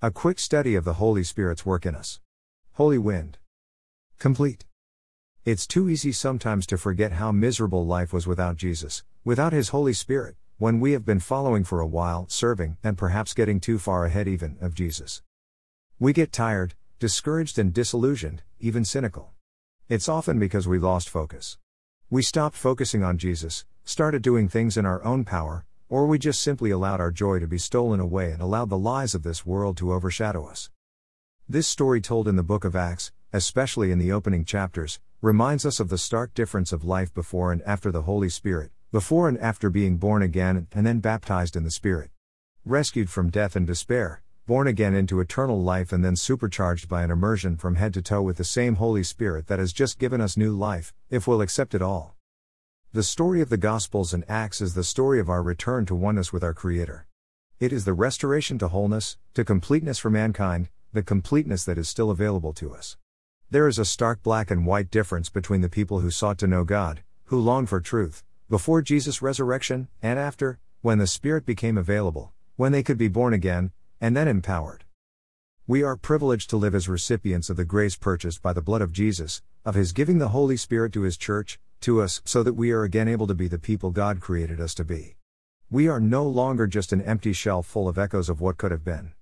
A quick study of the Holy Spirit's work in us. Holy Wind. Complete. It's too easy sometimes to forget how miserable life was without Jesus, without His Holy Spirit, when we have been following for a while, serving, and perhaps getting too far ahead even of Jesus. We get tired, discouraged, and disillusioned, even cynical. It's often because we lost focus. We stopped focusing on Jesus, started doing things in our own power, or we just simply allowed our joy to be stolen away and allowed the lies of this world to overshadow us. This story told in the book of Acts, especially in the opening chapters, reminds us of the stark difference of life before and after the Holy Spirit, before and after being born again and then baptized in the Spirit. Rescued from death and despair, born again into eternal life, and then supercharged by an immersion from head to toe with the same Holy Spirit that has just given us new life, if we'll accept it all. The story of the Gospels and Acts is the story of our return to oneness with our Creator. It is the restoration to wholeness, to completeness for mankind, the completeness that is still available to us. There is a stark black and white difference between the people who sought to know God, who longed for truth, before Jesus' resurrection, and after, when the Spirit became available, when they could be born again, and then empowered. We are privileged to live as recipients of the grace purchased by the blood of Jesus, of His giving the Holy Spirit to His church, to us, so that we are again able to be the people God created us to be. We are no longer just an empty shell full of echoes of what could have been.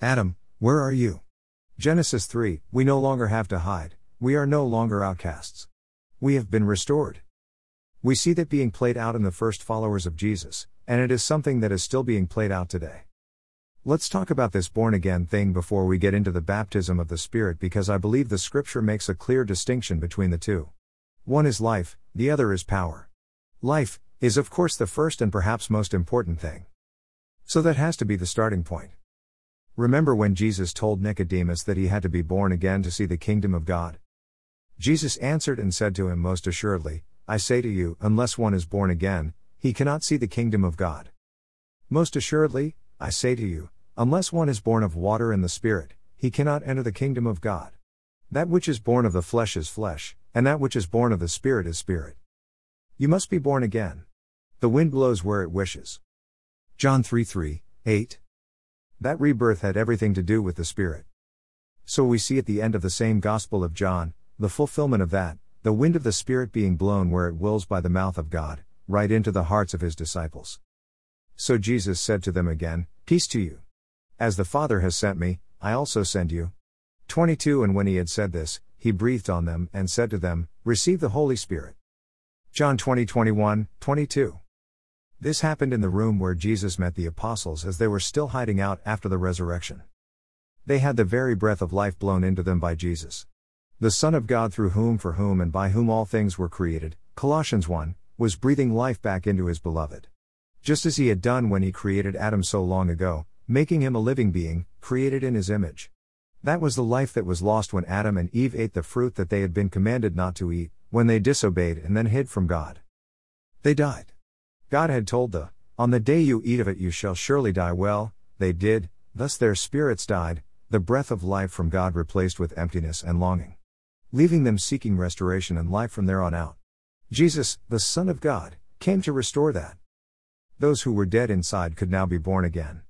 Adam, where are you? Genesis 3 We no longer have to hide, we are no longer outcasts. We have been restored. We see that being played out in the first followers of Jesus, and it is something that is still being played out today. Let's talk about this born again thing before we get into the baptism of the Spirit because I believe the scripture makes a clear distinction between the two. One is life, the other is power. Life is, of course, the first and perhaps most important thing. So that has to be the starting point. Remember when Jesus told Nicodemus that he had to be born again to see the kingdom of God? Jesus answered and said to him, Most assuredly, I say to you, unless one is born again, he cannot see the kingdom of God. Most assuredly, I say to you, unless one is born of water and the Spirit, he cannot enter the kingdom of God. That which is born of the flesh is flesh, and that which is born of the Spirit is spirit. You must be born again. The wind blows where it wishes. John 3 3, 8. That rebirth had everything to do with the Spirit. So we see at the end of the same Gospel of John, the fulfillment of that, the wind of the Spirit being blown where it wills by the mouth of God, right into the hearts of his disciples. So Jesus said to them again, Peace to you. As the Father has sent me, I also send you. 22 And when he had said this, he breathed on them and said to them, Receive the Holy Spirit. John 20 21, 22. This happened in the room where Jesus met the apostles as they were still hiding out after the resurrection. They had the very breath of life blown into them by Jesus. The Son of God, through whom, for whom, and by whom all things were created, Colossians 1, was breathing life back into his beloved. Just as he had done when he created Adam so long ago, making him a living being, created in his image. That was the life that was lost when Adam and Eve ate the fruit that they had been commanded not to eat, when they disobeyed and then hid from God. They died. God had told the, On the day you eat of it you shall surely die. Well, they did, thus their spirits died, the breath of life from God replaced with emptiness and longing. Leaving them seeking restoration and life from there on out. Jesus, the Son of God, came to restore that. Those who were dead inside could now be born again.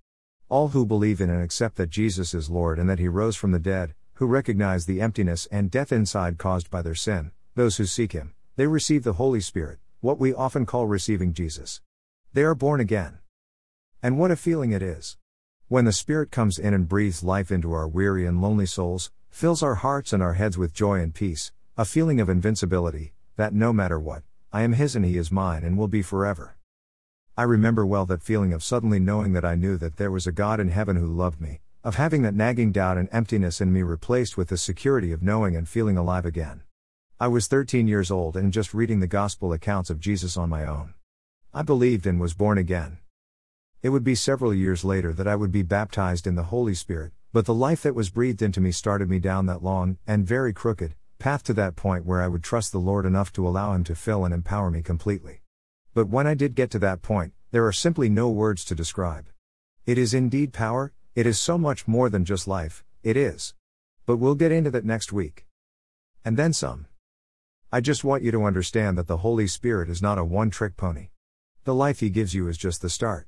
All who believe in and accept that Jesus is Lord and that He rose from the dead, who recognize the emptiness and death inside caused by their sin, those who seek Him, they receive the Holy Spirit, what we often call receiving Jesus. They are born again. And what a feeling it is. When the Spirit comes in and breathes life into our weary and lonely souls, fills our hearts and our heads with joy and peace, a feeling of invincibility, that no matter what, I am His and He is mine and will be forever. I remember well that feeling of suddenly knowing that I knew that there was a God in heaven who loved me, of having that nagging doubt and emptiness in me replaced with the security of knowing and feeling alive again. I was 13 years old and just reading the gospel accounts of Jesus on my own. I believed and was born again. It would be several years later that I would be baptized in the Holy Spirit, but the life that was breathed into me started me down that long, and very crooked, path to that point where I would trust the Lord enough to allow Him to fill and empower me completely. But when I did get to that point, there are simply no words to describe. It is indeed power, it is so much more than just life, it is. But we'll get into that next week. And then some. I just want you to understand that the Holy Spirit is not a one trick pony. The life He gives you is just the start.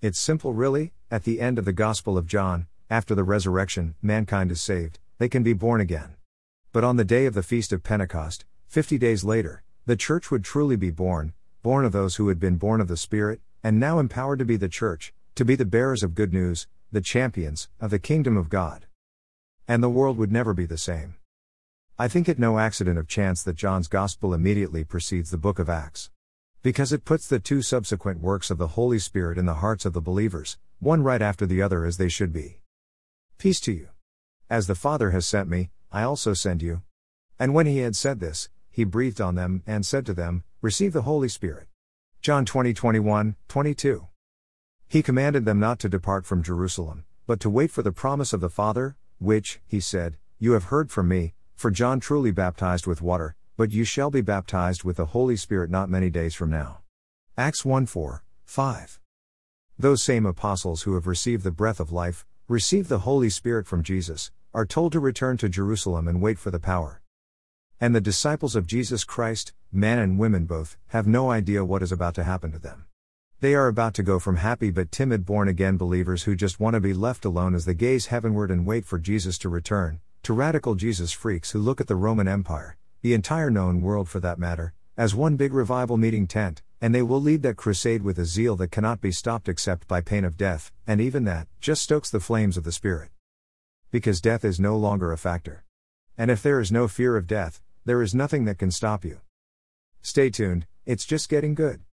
It's simple, really. At the end of the Gospel of John, after the resurrection, mankind is saved, they can be born again. But on the day of the Feast of Pentecost, 50 days later, the church would truly be born, born of those who had been born of the Spirit, and now empowered to be the church, to be the bearers of good news, the champions of the kingdom of God. And the world would never be the same. I think it no accident of chance that John's Gospel immediately precedes the book of Acts. Because it puts the two subsequent works of the Holy Spirit in the hearts of the believers, one right after the other as they should be. Peace to you. As the Father has sent me, I also send you. And when he had said this, he breathed on them and said to them, Receive the Holy Spirit. John 20 21, 22. He commanded them not to depart from Jerusalem, but to wait for the promise of the Father, which, he said, You have heard from me, for John truly baptized with water, but you shall be baptized with the Holy Spirit not many days from now. Acts 1 4, 5. Those same apostles who have received the breath of life, received the Holy Spirit from Jesus, are told to return to Jerusalem and wait for the power. And the disciples of Jesus Christ, men and women both, have no idea what is about to happen to them. They are about to go from happy but timid born again believers who just want to be left alone as they gaze heavenward and wait for Jesus to return, to radical Jesus freaks who look at the Roman Empire, the entire known world for that matter, as one big revival meeting tent, and they will lead that crusade with a zeal that cannot be stopped except by pain of death, and even that just stokes the flames of the Spirit. Because death is no longer a factor. And if there is no fear of death, there is nothing that can stop you. Stay tuned, it's just getting good.